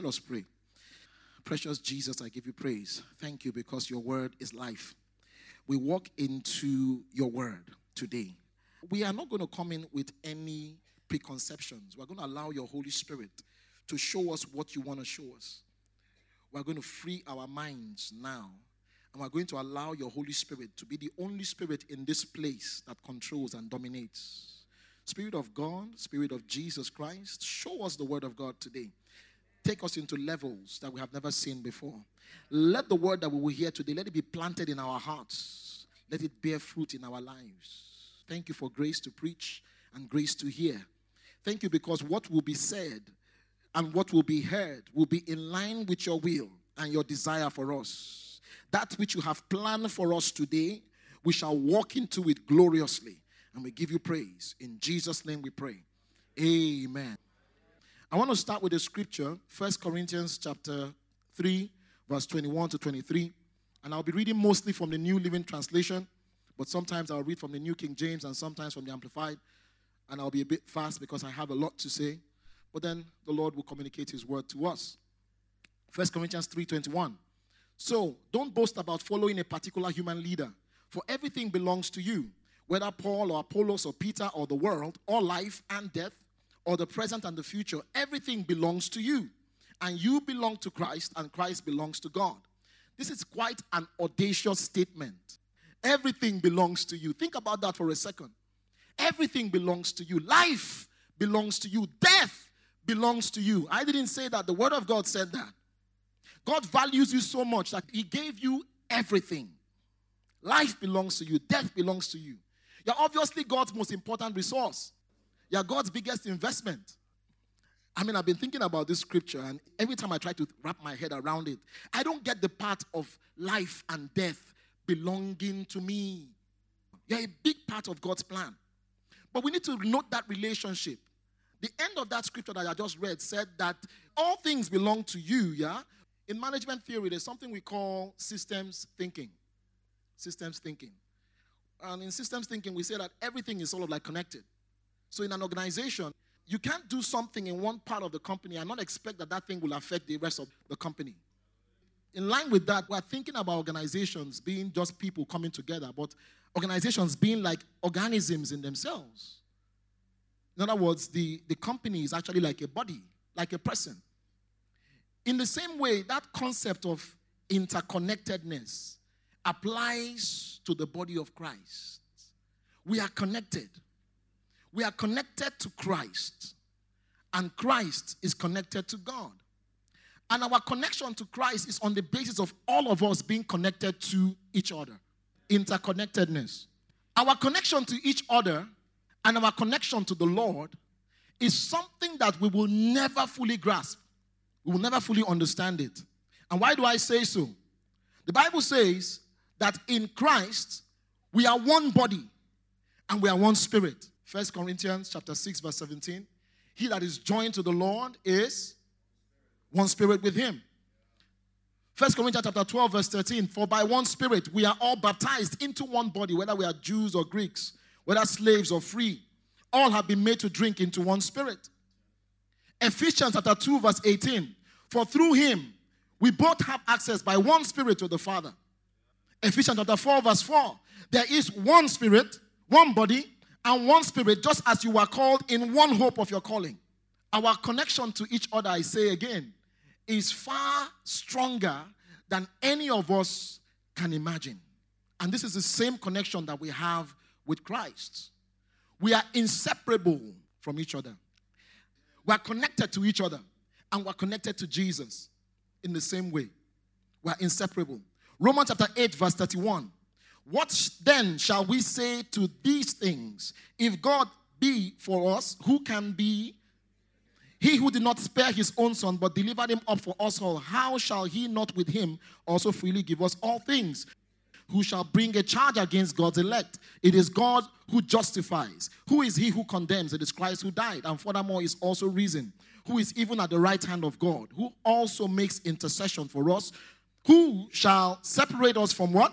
Let us pray. Precious Jesus, I give you praise. Thank you because your word is life. We walk into your word today. We are not going to come in with any preconceptions. We're going to allow your Holy Spirit to show us what you want to show us. We're going to free our minds now. And we're going to allow your Holy Spirit to be the only spirit in this place that controls and dominates. Spirit of God, Spirit of Jesus Christ, show us the Word of God today. Take us into levels that we have never seen before. Let the word that we will hear today, let it be planted in our hearts. Let it bear fruit in our lives. Thank you for grace to preach and grace to hear. Thank you because what will be said and what will be heard will be in line with your will and your desire for us. That which you have planned for us today, we shall walk into it gloriously. And we give you praise. In Jesus' name we pray. Amen. I want to start with the scripture, First Corinthians chapter 3, verse 21 to 23. And I'll be reading mostly from the New Living Translation, but sometimes I'll read from the New King James and sometimes from the Amplified. And I'll be a bit fast because I have a lot to say. But then the Lord will communicate his word to us. First Corinthians 3:21. So don't boast about following a particular human leader, for everything belongs to you whether Paul or Apollos or Peter or the world or life and death or the present and the future, everything belongs to you. And you belong to Christ and Christ belongs to God. This is quite an audacious statement. Everything belongs to you. Think about that for a second. Everything belongs to you. Life belongs to you. Death belongs to you. I didn't say that. The Word of God said that. God values you so much that He gave you everything. Life belongs to you, death belongs to you. You're obviously God's most important resource. You're God's biggest investment. I mean, I've been thinking about this scripture, and every time I try to wrap my head around it, I don't get the part of life and death belonging to me. You're a big part of God's plan. But we need to note that relationship. The end of that scripture that I just read said that all things belong to you, yeah? In management theory, there's something we call systems thinking. Systems thinking. And in systems thinking, we say that everything is sort of like connected. So in an organization, you can't do something in one part of the company and not expect that that thing will affect the rest of the company. In line with that, we're thinking about organizations being just people coming together, but organizations being like organisms in themselves. In other words, the, the company is actually like a body, like a person. In the same way, that concept of interconnectedness applies to the body of Christ. We are connected. We are connected to Christ, and Christ is connected to God. And our connection to Christ is on the basis of all of us being connected to each other. Interconnectedness. Our connection to each other and our connection to the Lord is something that we will never fully grasp. We will never fully understand it. And why do I say so? The Bible says that in Christ we are one body and we are one spirit. First Corinthians chapter 6 verse 17. He that is joined to the Lord is one spirit with him. First Corinthians chapter 12 verse 13. For by one spirit we are all baptized into one body, whether we are Jews or Greeks, whether slaves or free. All have been made to drink into one spirit. Ephesians chapter 2 verse 18. For through him we both have access by one spirit to the Father. Ephesians chapter 4, verse 4. There is one spirit, one body, and one spirit, just as you were called in one hope of your calling. Our connection to each other, I say again, is far stronger than any of us can imagine. And this is the same connection that we have with Christ. We are inseparable from each other. We are connected to each other, and we're connected to Jesus in the same way. We are inseparable. Romans chapter 8, verse 31. What then shall we say to these things? If God be for us, who can be? He who did not spare his own son, but delivered him up for us all, how shall he not with him also freely give us all things? Who shall bring a charge against God's elect? It is God who justifies. Who is he who condemns? It is Christ who died, and furthermore is also risen, who is even at the right hand of God, who also makes intercession for us. Who shall separate us from what?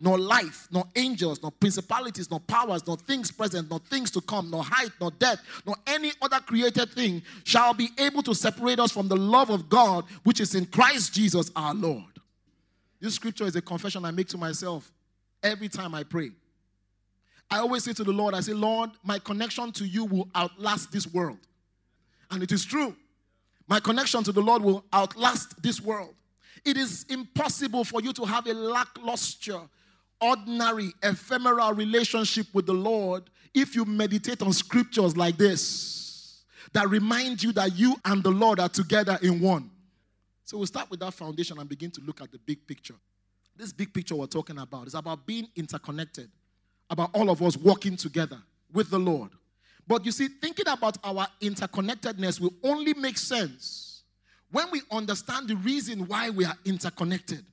nor life, nor angels, nor principalities, nor powers, nor things present, nor things to come, nor height, nor depth, nor any other created thing shall be able to separate us from the love of God which is in Christ Jesus our Lord. This scripture is a confession I make to myself every time I pray. I always say to the Lord, I say, Lord, my connection to you will outlast this world. And it is true. My connection to the Lord will outlast this world. It is impossible for you to have a lackluster, ordinary, ephemeral relationship with the Lord if you meditate on scriptures like this that remind you that you and the Lord are together in one. So we'll start with that foundation and begin to look at the big picture. This big picture we're talking about is about being interconnected, about all of us working together with the Lord. But you see, thinking about our interconnectedness will only make sense when we understand the reason why we are interconnected.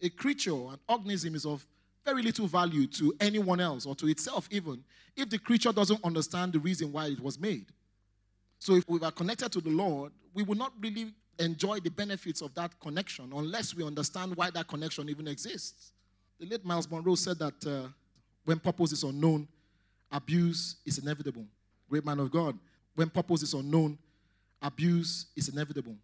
A creature, an organism, is of very little value to anyone else or to itself, even if the creature doesn't understand the reason why it was made. So, if we are connected to the Lord, we will not really enjoy the benefits of that connection unless we understand why that connection even exists. The late Myles Munroe said that uh, when purpose is unknown, abuse is inevitable. Great man of God. When purpose is unknown, abuse is inevitable.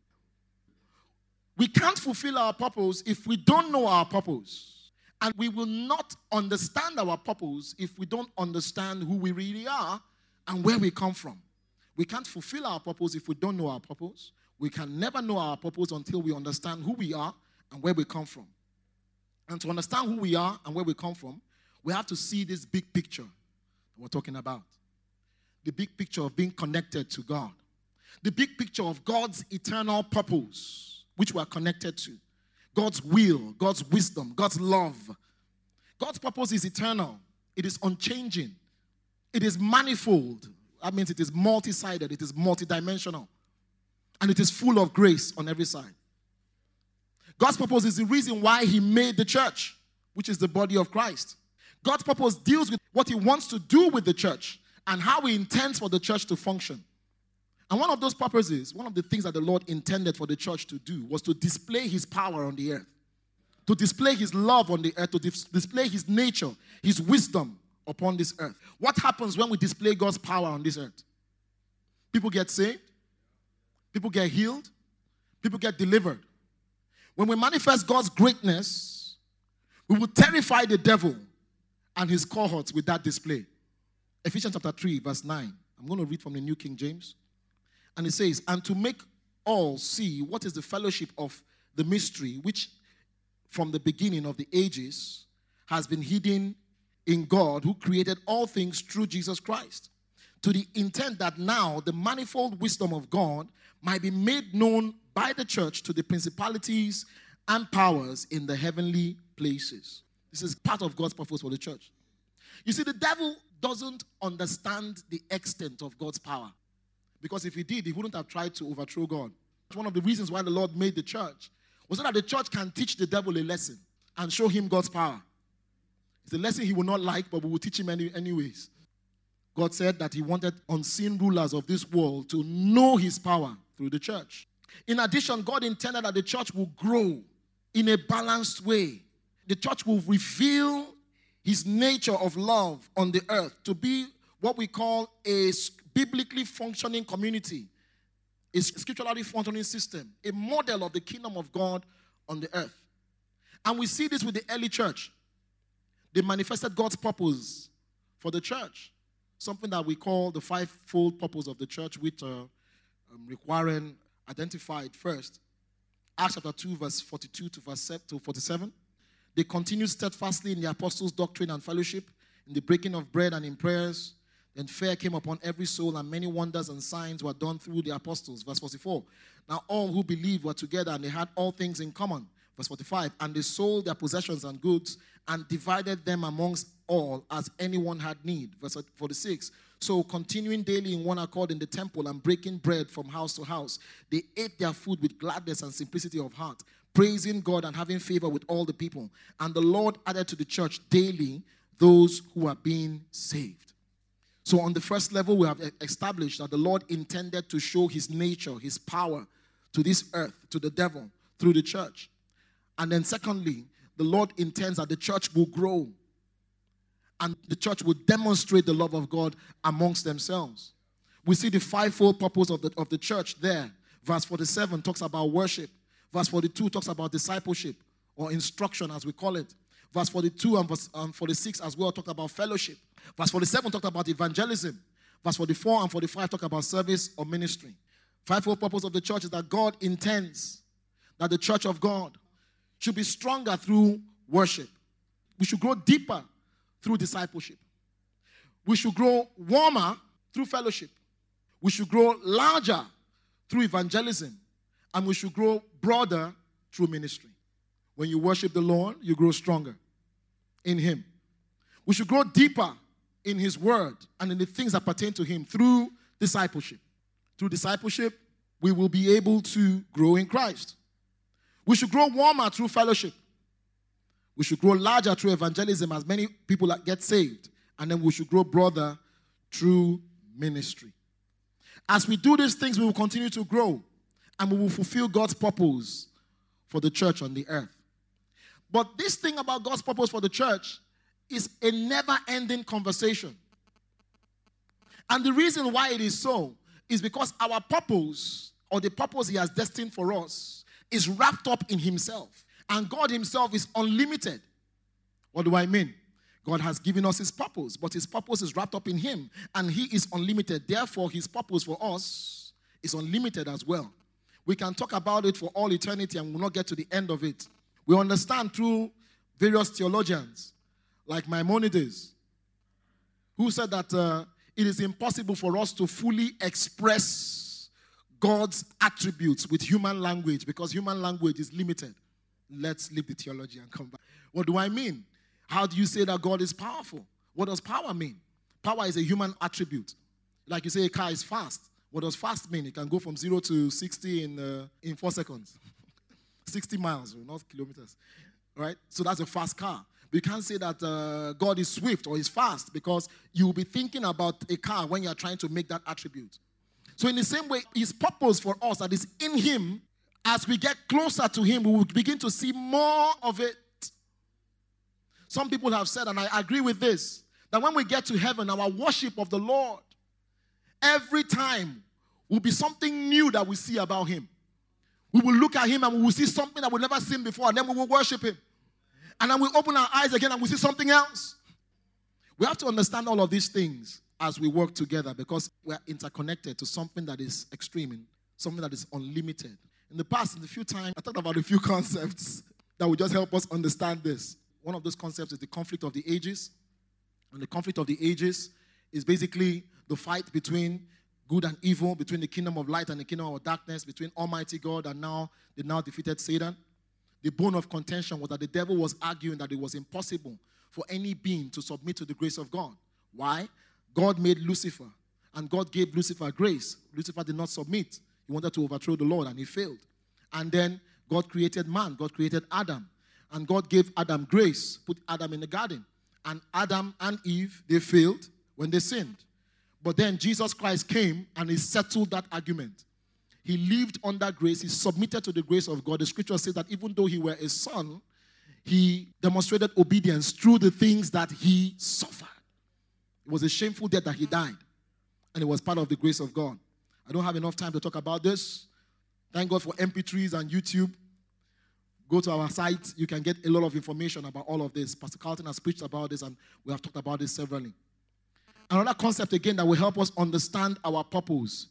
We can't fulfill our purpose if we don't know our purpose. And we will not understand our purpose if we don't understand who we really are and where we come from. We can't fulfill our purpose if we don't know our purpose. We can never know our purpose until we understand who we are and where we come from. And to understand who we are and where we come from, we have to see this big picture that we're talking about. The big picture of being connected to God. The big picture of God's eternal purpose, which we are connected to. God's will, God's wisdom, God's love. God's purpose is eternal, it is unchanging, it is manifold. That means it is multi sided, it is multidimensional and it is full of grace on every side. God's purpose is the reason why He made the church, which is the body of Christ. God's purpose deals with what He wants to do with the church and how He intends for the church to function. And one of those purposes, one of the things that the Lord intended for the church to do was to display His power on the earth, to display His love on the earth, to dis- display His nature, His wisdom upon this earth. What happens when we display God's power on this earth? People get saved, People get healed, people get delivered. When we manifest God's greatness, we will terrify the devil and his cohorts with that display. Ephesians chapter 3, verse 9. I'm going to read from the New King James. And it says, And to make all see what is the fellowship of the mystery which from the beginning of the ages has been hidden in God who created all things through Jesus Christ, to the intent that now the manifold wisdom of God might be made known by the church to the principalities and powers in the heavenly places. This is part of God's purpose for the church. You see, the devil doesn't understand the extent of God's power. Because if he did, he wouldn't have tried to overthrow God. One of the reasons why the Lord made the church was so that the church can teach the devil a lesson and show him God's power. It's a lesson he will not like, but we will teach him any, anyways. God said that he wanted unseen rulers of this world to know his power through the church. In addition, God intended that the church will grow in a balanced way. The church will reveal his nature of love on the earth to be what we call a biblically functioning community, a scripturally functioning system, a model of the kingdom of God on the earth. And we see this with the early church. They manifested God's purpose for the church, something that we call the fivefold purpose of the church, which uh, um, requiring identified first. Acts chapter 2, verse 42 to verse 47. They continued steadfastly in the apostles' doctrine and fellowship, in the breaking of bread and in prayers. Then fear came upon every soul, and many wonders and signs were done through the apostles. Verse 44. Now all who believed were together, and they had all things in common. Verse 45. And they sold their possessions and goods and divided them amongst all as anyone had need. Verse 46. So, continuing daily in one accord in the temple and breaking bread from house to house, they ate their food with gladness and simplicity of heart, praising God and having favor with all the people. And the Lord added to the church daily those who are being saved. So, on the first level, we have established that the Lord intended to show his nature, his power to this earth, to the devil, through the church. And then, secondly, the Lord intends that the church will grow and the church will demonstrate the love of God amongst themselves. We see the fivefold purpose of the, of the church there. Verse 47 talks about worship. Verse 42 talks about discipleship or instruction, as we call it. Verse 42 and verse um, 46 as well talk about fellowship. Verse 47 talked about evangelism. Verse 44 and 45 talk about service or ministry. Fivefold purpose of the church is that God intends that the church of God should be stronger through worship. We should grow deeper through discipleship. We should grow warmer through fellowship. We should grow larger through evangelism. And we should grow broader through ministry. When you worship the Lord, you grow stronger in Him. We should grow deeper in His Word and in the things that pertain to Him through discipleship. Through discipleship, we will be able to grow in Christ. We should grow warmer through fellowship. We should grow larger through evangelism as many people get saved. And then we should grow broader through ministry. As we do these things, we will continue to grow and we will fulfill God's purpose for the church on the earth. But this thing about God's purpose for the church is a never ending conversation. And the reason why it is so is because our purpose, or the purpose He has destined for us, is wrapped up in Himself. And God Himself is unlimited. What do I mean? God has given us His purpose, but His purpose is wrapped up in Him, and He is unlimited. Therefore, His purpose for us is unlimited as well. We can talk about it for all eternity and we'll not get to the end of it. We understand through various theologians, like Maimonides, who said that uh, it is impossible for us to fully express God's attributes with human language because human language is limited. Let's leave the theology and come back. What do I mean? How do you say that God is powerful? What does power mean? Power is a human attribute. Like you say, a car is fast. What does fast mean? It can go from zero to 60 in, uh, in four seconds. 60 miles, not kilometers. Right? So that's a fast car. We can't say that uh, God is swift or is fast because you will be thinking about a car when you are trying to make that attribute. So, in the same way, His purpose for us that is in Him as we get closer to Him, we will begin to see more of it. Some people have said, and I agree with this, that when we get to heaven, our worship of the Lord, every time will be something new that we see about Him. We will look at Him and we will see something that we've never seen before, and then we will worship Him. And then we open our eyes again and we see something else. We have to understand all of these things as we work together because we are interconnected to something that is extreme, something that is unlimited. In the past, in a few times, I talked about a few concepts that will just help us understand this. One of those concepts is the conflict of the ages. And the conflict of the ages is basically the fight between good and evil, between the kingdom of light and the kingdom of darkness, between Almighty God and now the now defeated Satan. The bone of contention was that the devil was arguing that it was impossible for any being to submit to the grace of God. Why? God made Lucifer, and God gave Lucifer grace. Lucifer did not submit. He wanted to overthrow the Lord and he failed. And then God created man, God created Adam. And God gave Adam grace, put Adam in the garden. And Adam and Eve, they failed when they sinned. But then Jesus Christ came and he settled that argument. He lived under grace, he submitted to the grace of God. The scripture says that even though he were a son, he demonstrated obedience through the things that he suffered. It was a shameful death that he died, and it was part of the grace of God. I don't have enough time to talk about this. Thank God for MP3s and YouTube. Go to our site. You can get a lot of information about all of this. Pastor Carlton has preached about this, and we have talked about this severally. Another concept, again, that will help us understand our purpose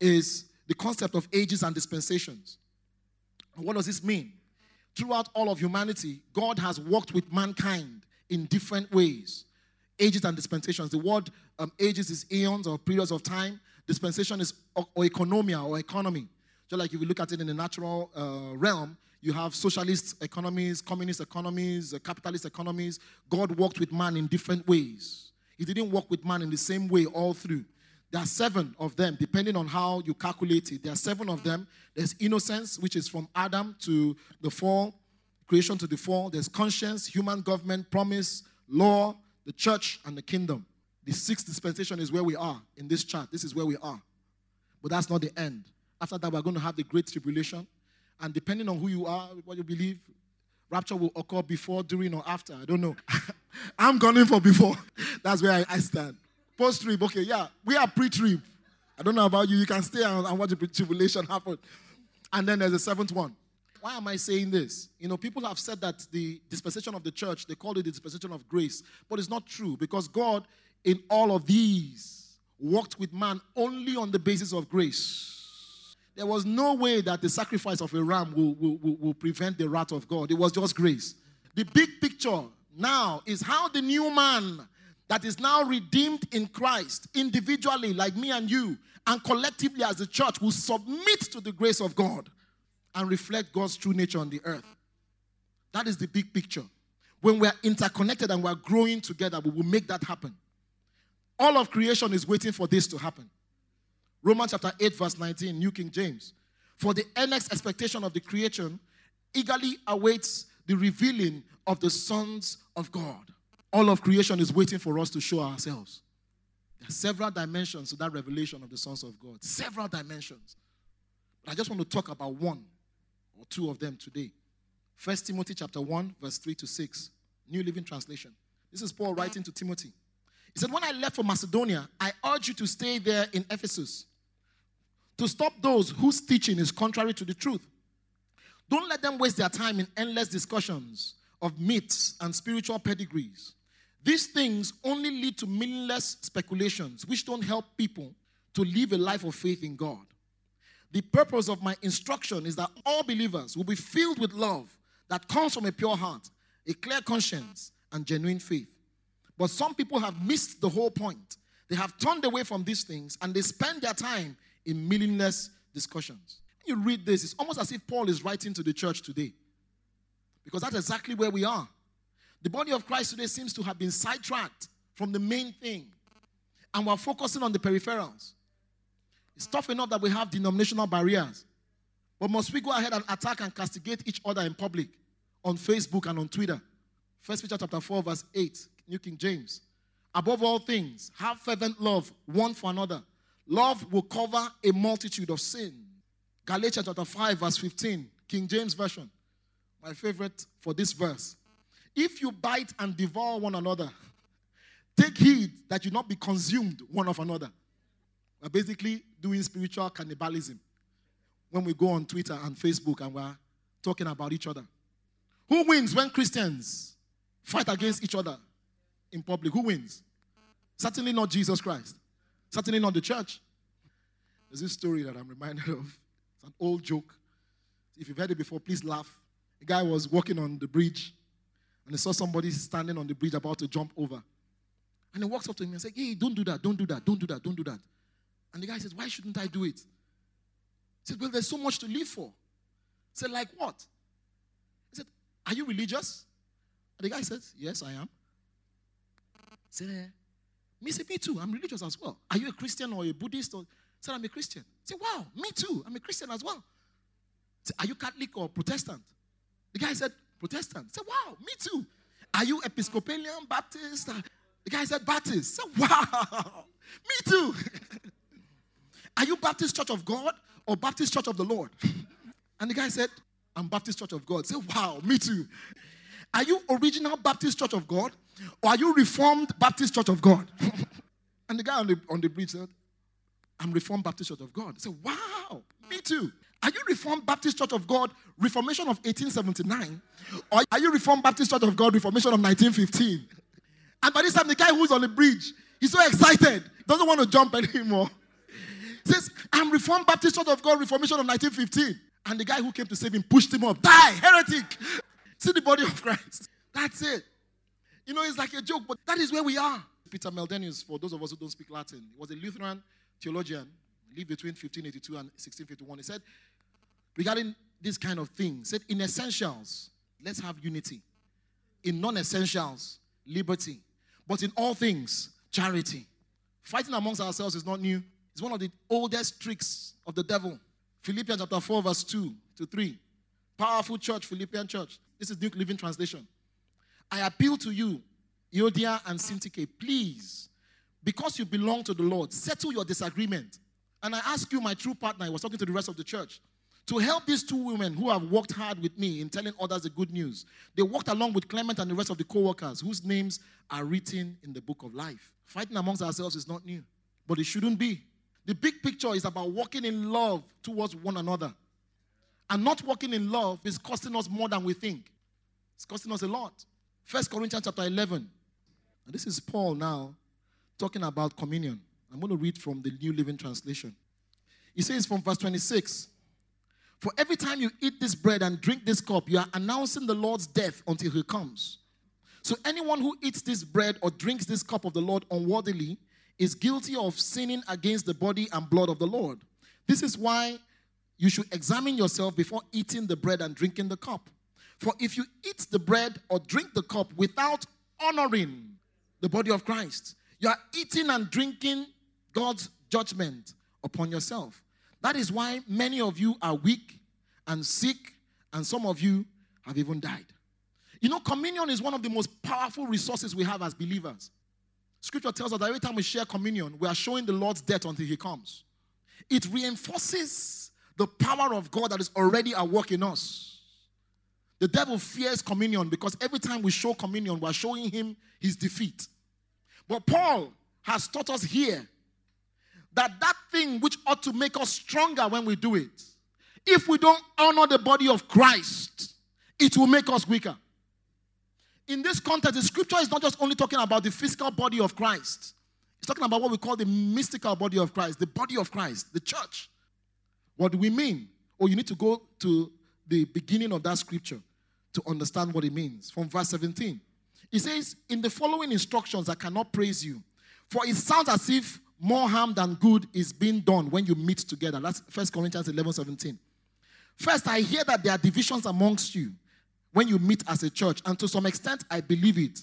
is the concept of ages and dispensations. What does this mean? Throughout all of humanity, God has worked with mankind in different ways. Ages and dispensations. The word um, ages is eons or periods of time. Dispensation is or economia or economy. Just like if you look at it in the natural uh, realm, you have socialist economies, communist economies, uh, capitalist economies. God worked with man in different ways. He didn't work with man in the same way all through. There are seven of them, depending on how you calculate it. There are seven of them. There's innocence, which is from Adam to the fall, creation to the fall. There's conscience, human government, promise, law, the church, and the kingdom. The sixth dispensation is where we are in this chart. This is where we are. But that's not the end. After that, we're going to have the great tribulation. And depending on who you are, what you believe, rapture will occur before, during, or after. I don't know. I'm gunning for before. That's where I, I stand. Post trib, okay, yeah. We are pre trib. I don't know about you. You can stay and, and watch the tribulation happen. And then there's a seventh one. Why am I saying this? You know, people have said that the dispensation of the church, they call it the dispensation of grace, but it's not true because God, in all of these, walked with man only on the basis of grace. There was no way that the sacrifice of a ram will, will, will, will prevent the wrath of God. It was just grace. The big picture now is how the new man that is now redeemed in Christ, individually, like me and you, and collectively as a church, will submit to the grace of God and reflect God's true nature on the earth. That is the big picture. When we're interconnected and we're growing together, we will make that happen. All of creation is waiting for this to happen. Romans chapter 8, verse 19, New King James. For the earnest expectation of the creation eagerly awaits the revealing of the sons of God. All of creation is waiting for us to show ourselves. There are several dimensions to that revelation of the sons of God. Several dimensions. But I just want to talk about one or two of them today. First Timothy chapter 1, verse 3 to 6. New Living Translation. This is Paul writing to Timothy. He said, When I left for Macedonia, I urge you to stay there in Ephesus to stop those whose teaching is contrary to the truth. Don't let them waste their time in endless discussions of myths and spiritual pedigrees. These things only lead to meaningless speculations which don't help people to live a life of faith in God. The purpose of my instruction is that all believers will be filled with love that comes from a pure heart, a clear conscience, and genuine faith. But some people have missed the whole point. They have turned away from these things and they spend their time in meaningless discussions. You read this, it's almost as if Paul is writing to the church today. Because that's exactly where we are. The body of Christ today seems to have been sidetracked from the main thing. And we're focusing on the peripherals. It's tough enough that we have denominational barriers. But must we go ahead and attack and castigate each other in public on Facebook and on Twitter? First Peter chapter 4, verse 8, New King James. Above all things, have fervent love one for another Love will cover a multitude of sin. Galatians chapter 5, verse 15, King James Version. My favorite for this verse. If you bite and devour one another, take heed that you not be consumed one of another. We're basically doing spiritual cannibalism when we go on Twitter and Facebook and we're talking about each other. Who wins when Christians fight against each other in public? Who wins? Certainly not Jesus Christ. Certainly not the church. There's this story that I'm reminded of. It's an old joke. If you've heard it before, please laugh. A guy was walking on the bridge and he saw somebody standing on the bridge about to jump over. And he walks up to him and says, Hey, don't do that, don't do that, don't do that, don't do that. And the guy says, Why shouldn't I do it? He said, Well, there's so much to live for. He said, Like what? He said, Are you religious? And the guy says, Yes, I am. He said, eh, me say, me too. I'm religious as well. Are you a Christian or a Buddhist? Or said, I'm a Christian. Say, wow, me too. I'm a Christian as well. Say, are you Catholic or Protestant? The guy said, Protestant. Say, wow, me too. Are you Episcopalian, Baptist? Uh, the guy said, Baptist. Say, wow, me too. are you Baptist Church of God or Baptist Church of the Lord? And the guy said, I'm Baptist Church of God. Say, wow, me too. Are you original Baptist Church of God or are you Reformed Baptist Church of God? and the guy on the, on the bridge said, I'm Reformed Baptist Church of God. Said, Wow, me too. Are you Reformed Baptist Church of God, Reformation of 1879? Or are you Reformed Baptist Church of God, Reformation of 1915? And by this time, the guy who's on the bridge, he's so excited, doesn't want to jump anymore. Says, I'm Reformed Baptist Church of God, Reformation of 1915. And the guy who came to save him pushed him up. Die, heretic. See the body of Christ. That's it. You know, it's like a joke, but that is where we are. Peter Meldenius, for those of us who don't speak Latin, he was a Lutheran theologian, lived between 1582 and 1651. He said, regarding this kind of thing, said, in essentials, let's have unity. In non essentials, liberty. But in all things, charity. Fighting amongst ourselves is not new. It's one of the oldest tricks of the devil. Philippians chapter 4, verse 2 to 3. Powerful church, Philippian church. This is New Living Translation. I appeal to you, Euodia and Syntyche, please, because you belong to the Lord, settle your disagreement. And I ask you, my true partner, I was talking to the rest of the church, to help these two women who have worked hard with me in telling others the good news. They worked along with Clement and the rest of the co workers whose names are written in the book of life. Fighting amongst ourselves is not new, but it shouldn't be. The big picture is about walking in love towards one another. And not walking in love is costing us more than we think. It's costing us a lot. First Corinthians chapter 11. And this is Paul now talking about communion. I'm going to read from the New Living Translation. He says from verse 26 For every time you eat this bread and drink this cup, you are announcing the Lord's death until he comes. So anyone who eats this bread or drinks this cup of the Lord unworthily is guilty of sinning against the body and blood of the Lord. This is why you should examine yourself before eating the bread and drinking the cup. For if you eat the bread or drink the cup without honoring the body of Christ, you are eating and drinking God's judgment upon yourself. That is why many of you are weak and sick, and some of you have even died. You know, communion is one of the most powerful resources we have as believers. Scripture tells us that every time we share communion, we are showing the Lord's death until He comes. It reinforces the power of God that is already at work in us. The devil fears communion because every time we show communion, we are showing him his defeat. But Paul has taught us here that that thing which ought to make us stronger when we do it, if we don't honor the body of Christ, it will make us weaker. In this context, the scripture is not just only talking about the physical body of Christ, it's talking about what we call the mystical body of Christ, the body of Christ, the church. What do we mean? Or oh, you need to go to the beginning of that scripture to understand what it means. From verse 17, it says, In the following instructions, I cannot praise you, for it sounds as if more harm than good is being done when you meet together. That's 1 Corinthians 11 17. First, I hear that there are divisions amongst you when you meet as a church, and to some extent, I believe it.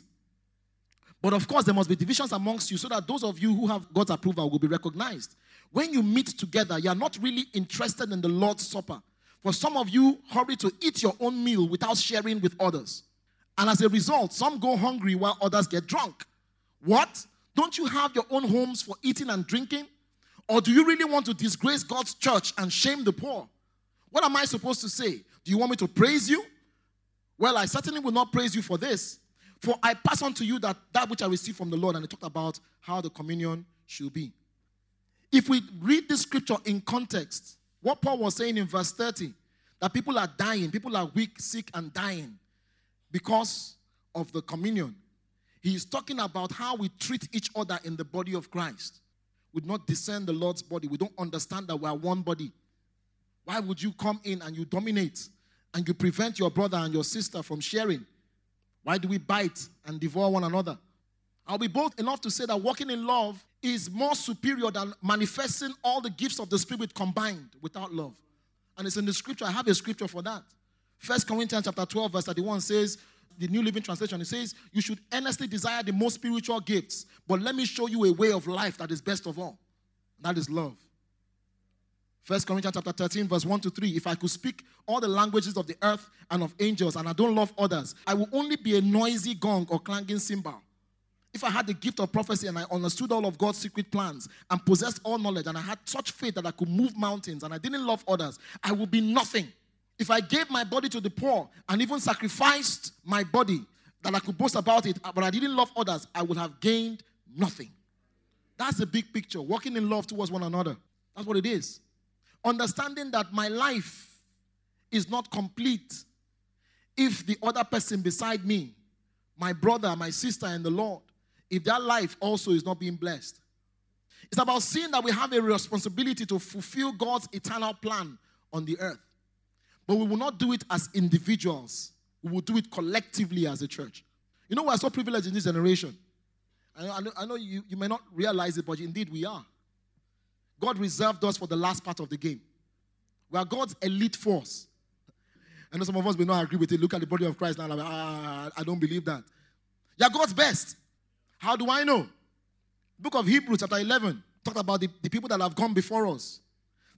But of course, there must be divisions amongst you so that those of you who have God's approval will be recognized. When you meet together, you are not really interested in the Lord's Supper. For some of you, hurry to eat your own meal without sharing with others. And as a result, some go hungry while others get drunk. What? Don't you have your own homes for eating and drinking? Or do you really want to disgrace God's church and shame the poor? What am I supposed to say? Do you want me to praise you? Well, I certainly will not praise you for this. For I pass on to you that, that which I received from the Lord, and I talked about how the communion should be. If we read this scripture in context, what Paul was saying in verse 30, that people are dying, people are weak, sick, and dying because of the communion. He is talking about how we treat each other in the body of Christ. We do not discern the Lord's body. We don't understand that we are one body. Why would you come in and you dominate and you prevent your brother and your sister from sharing? Why do we bite and devour one another? Are we bold enough to say that walking in love is more superior than manifesting all the gifts of the Spirit combined without love. And it's in the scripture. I have a scripture for that. First Corinthians chapter 12, verse 31 says, the New Living Translation, it says, You should earnestly desire the most spiritual gifts, but let me show you a way of life that is best of all. That is love. First Corinthians chapter 13, verse 1 to 3. If I could speak all the languages of the earth and of angels, and I don't love others, I will only be a noisy gong or clanging cymbal. If I had the gift of prophecy and I understood all of God's secret plans and possessed all knowledge and I had such faith that I could move mountains and I didn't love others, I would be nothing. If I gave my body to the poor and even sacrificed my body that I could boast about it, but I didn't love others, I would have gained nothing. That's the big picture. Walking in love towards one another. That's what it is. Understanding that my life is not complete if the other person beside me, my brother, my sister and the Lord, if their life also is not being blessed. It's about seeing that we have a responsibility to fulfill God's eternal plan on the earth. But we will not do it as individuals, we will do it collectively as a church. You know, we're so privileged in this generation. I know, I know, you, you may not realize it, but indeed we are. God reserved us for the last part of the game. We are God's elite force. I know some of us may not agree with it. Look at the body of Christ now. Like, ah, I don't believe that. You're God's best. How do I know? Book of Hebrews, chapter 11, talked about the, the people that have gone before us.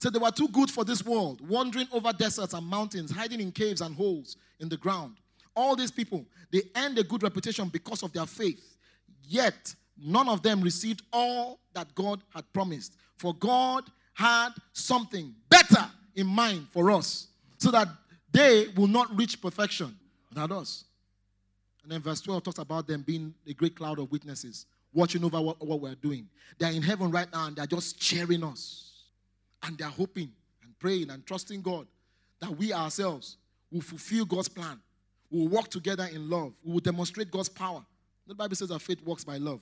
Said they were too good for this world, wandering over deserts and mountains, hiding in caves and holes in the ground. All these people, they earned a good reputation because of their faith. Yet, none of them received all that God had promised. For God had something better in mind for us, so that they will not reach perfection without us. And then verse 12 talks about them being a great cloud of witnesses, watching over what, what we're doing. They're in heaven right now and they're just cheering us. And they're hoping and praying and trusting God that we ourselves will fulfill God's plan. We will walk together in love. We will demonstrate God's power. The Bible says that faith works by love.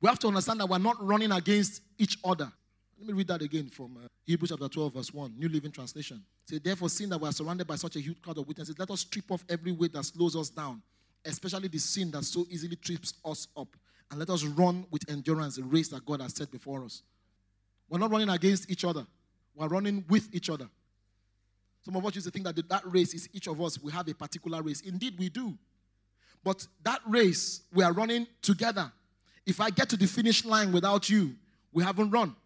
We have to understand that we're not running against each other. Let me read that again from uh, Hebrews chapter 12, verse 1, New Living Translation. Say, therefore, seeing that we are surrounded by such a huge crowd of witnesses, let us strip off every weight that slows us down, especially the sin that so easily trips us up, and let us run with endurance the race that God has set before us. We're not running against each other, we're running with each other. Some of us used to think that that race is each of us, we have a particular race. Indeed, we do. But that race, we are running together. If I get to the finish line without you, we haven't run.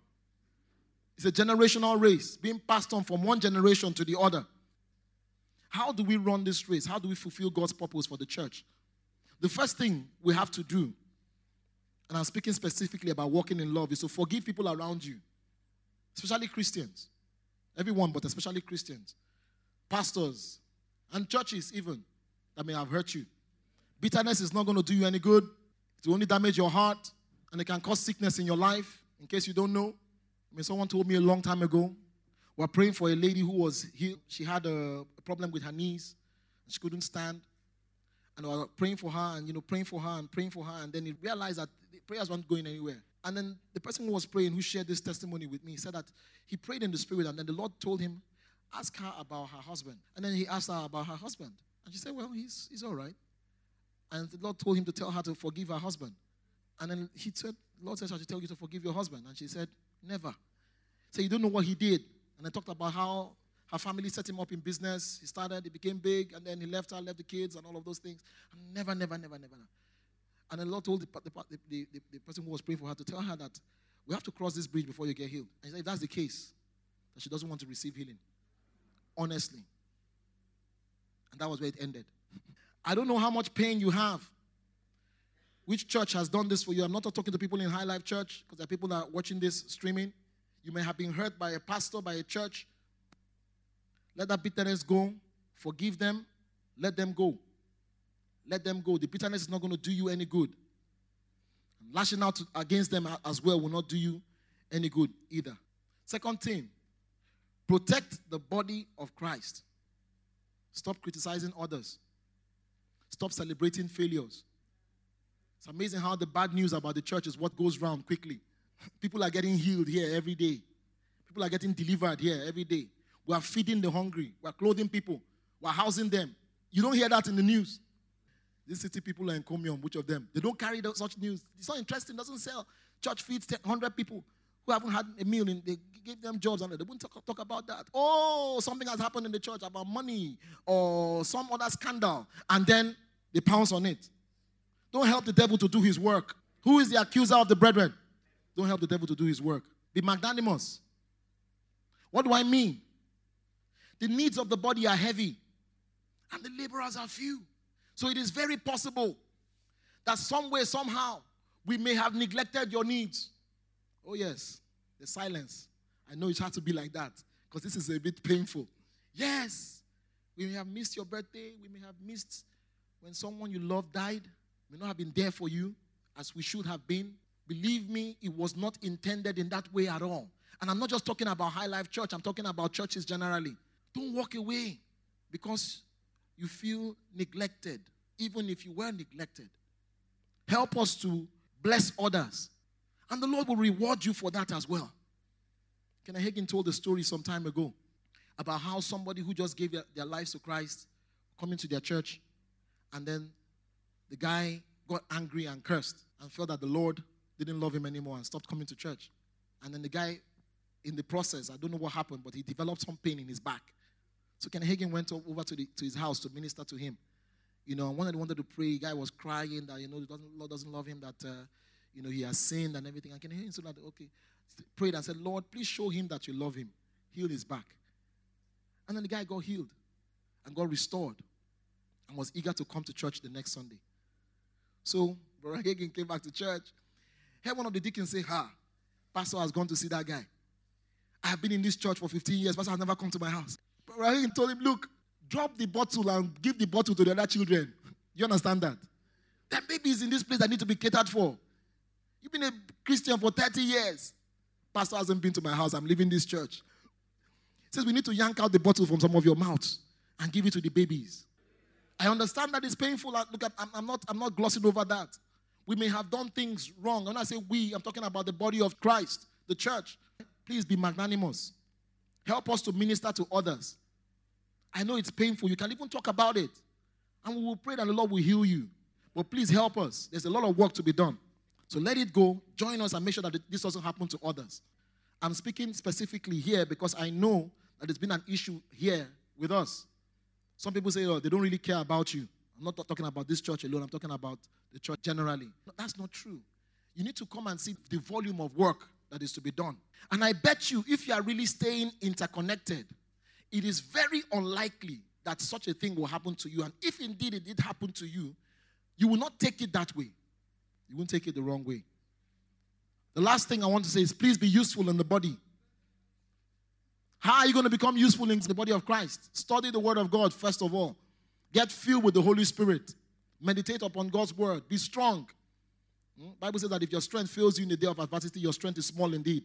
It's a generational race being passed on from one generation to the other. How do we run this race? How do we fulfill God's purpose for the church? The first thing we have to do, and I'm speaking specifically about walking in love, is to forgive people around you, especially Christians. Everyone, but especially Christians, pastors, and churches, even that may have hurt you. Bitterness is not going to do you any good, it will only damage your heart, and it can cause sickness in your life, in case you don't know. I mean, someone told me a long time ago, we're praying for a lady who was he, she had a, a problem with her knees, she couldn't stand. And we were praying for her and you know, praying for her and praying for her, and then he realized that the prayers weren't going anywhere. And then the person who was praying, who shared this testimony with me, said that he prayed in the spirit, and then the Lord told him, Ask her about her husband. And then he asked her about her husband. And she said, Well, he's, he's all right. And the Lord told him to tell her to forgive her husband. And then he said, Lord said, I should tell you to forgive your husband. And she said, Never. So you don't know what he did. And I talked about how her family set him up in business. He started, he became big, and then he left her, left the kids, and all of those things. And never, never, never, never. And the Lord told the, the, the, the, the person who was praying for her to tell her that we have to cross this bridge before you get healed. And he said, if that's the case, that she doesn't want to receive healing. Honestly. And that was where it ended. I don't know how much pain you have. Which church has done this for you? I'm not talking to people in High Life Church because there are people that are watching this streaming. You may have been hurt by a pastor, by a church. Let that bitterness go. Forgive them. Let them go. Let them go. The bitterness is not going to do you any good. Lashing out against them as well will not do you any good either. Second thing, protect the body of Christ. Stop criticizing others. Stop celebrating failures. It's amazing how the bad news about the church is what goes round quickly. People are getting healed here every day. People are getting delivered here every day. We are feeding the hungry. We are clothing people. We are housing them. You don't hear that in the news. These city people are in commune, which of them? They don't carry such news. It's not interesting, doesn't sell. Church feeds 100 people who haven't had a meal, and they give them jobs, and they won't talk, talk about that. Oh, something has happened in the church about money or some other scandal, and then they pounce on it. Don't help the devil to do his work. Who is the accuser of the brethren? Don't help the devil to do his work. Be magnanimous. What do I mean? The needs of the body are heavy, and the laborers are few. So it is very possible that some way, somehow, we may have neglected your needs. Oh, yes, the silence. I know it has to be like that because this is a bit painful. Yes, we may have missed your birthday. We may have missed when someone you love died. We May not have been there for you as we should have been. Believe me, it was not intended in that way at all. And I'm not just talking about High Life Church, I'm talking about churches generally. Don't walk away because you feel neglected, even if you were neglected. Help us to bless others, and the Lord will reward you for that as well. Kenneth Hagin told a story some time ago about how somebody who just gave their lives to Christ coming to their church, and then the guy got angry and cursed and felt that the Lord didn't love him anymore and stopped coming to church. And then the guy, in the process, I don't know what happened, but he developed some pain in his back. So Ken Hagin went over to, the, to his house to minister to him. You know, and one wanted wanted to pray. Guy was crying that, you know, the Lord doesn't love him, that, uh, you know, he has sinned and everything. Hear him so that, okay, prayed and said, Lord, please show him that you love him. Heal his back. And then the guy got healed and got restored and was eager to come to church the next Sunday. So, Brother Hagin came back to church. Heard one of the deacons say, Ha, Pastor has gone to see that guy. I have been in this church for 15 years. Pastor has never come to my house. Hagin told him, Look, drop the bottle and give the bottle to the other children. You understand that? There are babies in this place that need to be catered for. You've been a Christian for 30 years. Pastor hasn't been to my house. I'm leaving this church. He says we need to yank out the bottle from some of your mouths and give it to the babies. I understand that it's painful. Look, I'm, I'm, not, I'm not glossing over that. We may have done things wrong. When I say we, I'm talking about the body of Christ, the church. Please be magnanimous. Help us to minister to others. I know it's painful. You can even talk about it. And we will pray that the Lord will heal you. But please help us. There's a lot of work to be done. So let it go. Join us and make sure that this doesn't happen to others. I'm speaking specifically here because I know that there's been an issue here with us. Some people say, oh, they don't really care about you. I'm not talking about this church alone, I'm talking about the church generally. No, that's not true. You need to come and see the volume of work that is to be done. And I bet you, if you are really staying interconnected, it is very unlikely that such a thing will happen to you. And if indeed it did happen to you, you will not take it that way. You won't take it the wrong way. The last thing I want to say is please be useful in the body. How are you going to become useful in the body of Christ? Study the Word of God, first of all. Get filled with the Holy Spirit. Meditate upon God's Word. Be strong. Hmm? Bible says that if your strength fails you in the day of adversity, your strength is small indeed.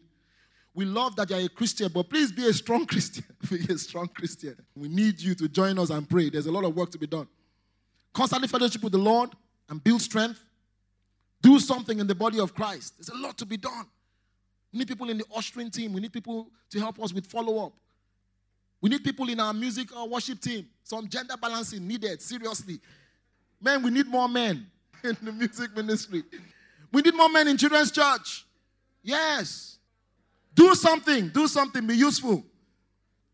We love that you're a Christian, but please be a strong Christian. be a strong Christian. We need you to join us and pray. There's a lot of work to be done. Constantly fellowship with the Lord and build strength. Do something in the body of Christ. There's a lot to be done. We need people in the ushering team. We need people to help us with follow up. We need people in our music or worship team. Some gender balancing needed, seriously. Men, we need more men in the music ministry. We need more men in children's church. Yes. Do something. Do something. Be useful.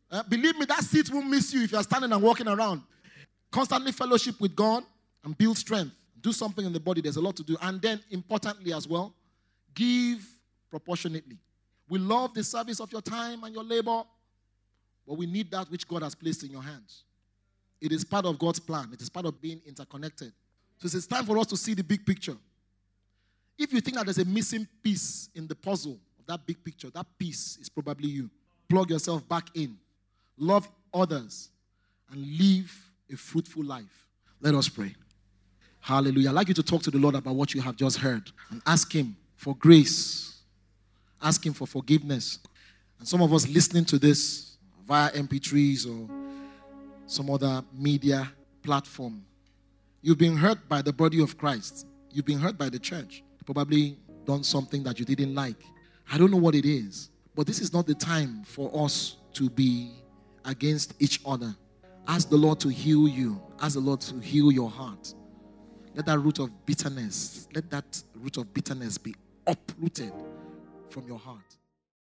Uh, believe me, that seat won't miss you if you're standing and walking around. Constantly fellowship with God and build strength. Do something in the body. There's a lot to do. And then, importantly as well, give proportionately. We love the service of your time and your labor, but we need that which God has placed in your hands. It is part of God's plan, it is part of being interconnected. So it's time for us to see the big picture. If you think that there's a missing piece in the puzzle that big picture, that piece is probably you. Plug yourself back in, love others, and live a fruitful life. Let us pray. Hallelujah. I'd like you to talk to the Lord about what you have just heard and ask Him for grace, ask Him for forgiveness. And some of us listening to this via MP3s or some other media platform, you've been hurt by the body of Christ, you've been hurt by the church, probably done something that you didn't like. I don't know what it is, but this is not the time for us to be against each other. Ask the Lord to heal you, ask the Lord to heal your heart. Let that root of bitterness, let that root of bitterness be uprooted from your heart.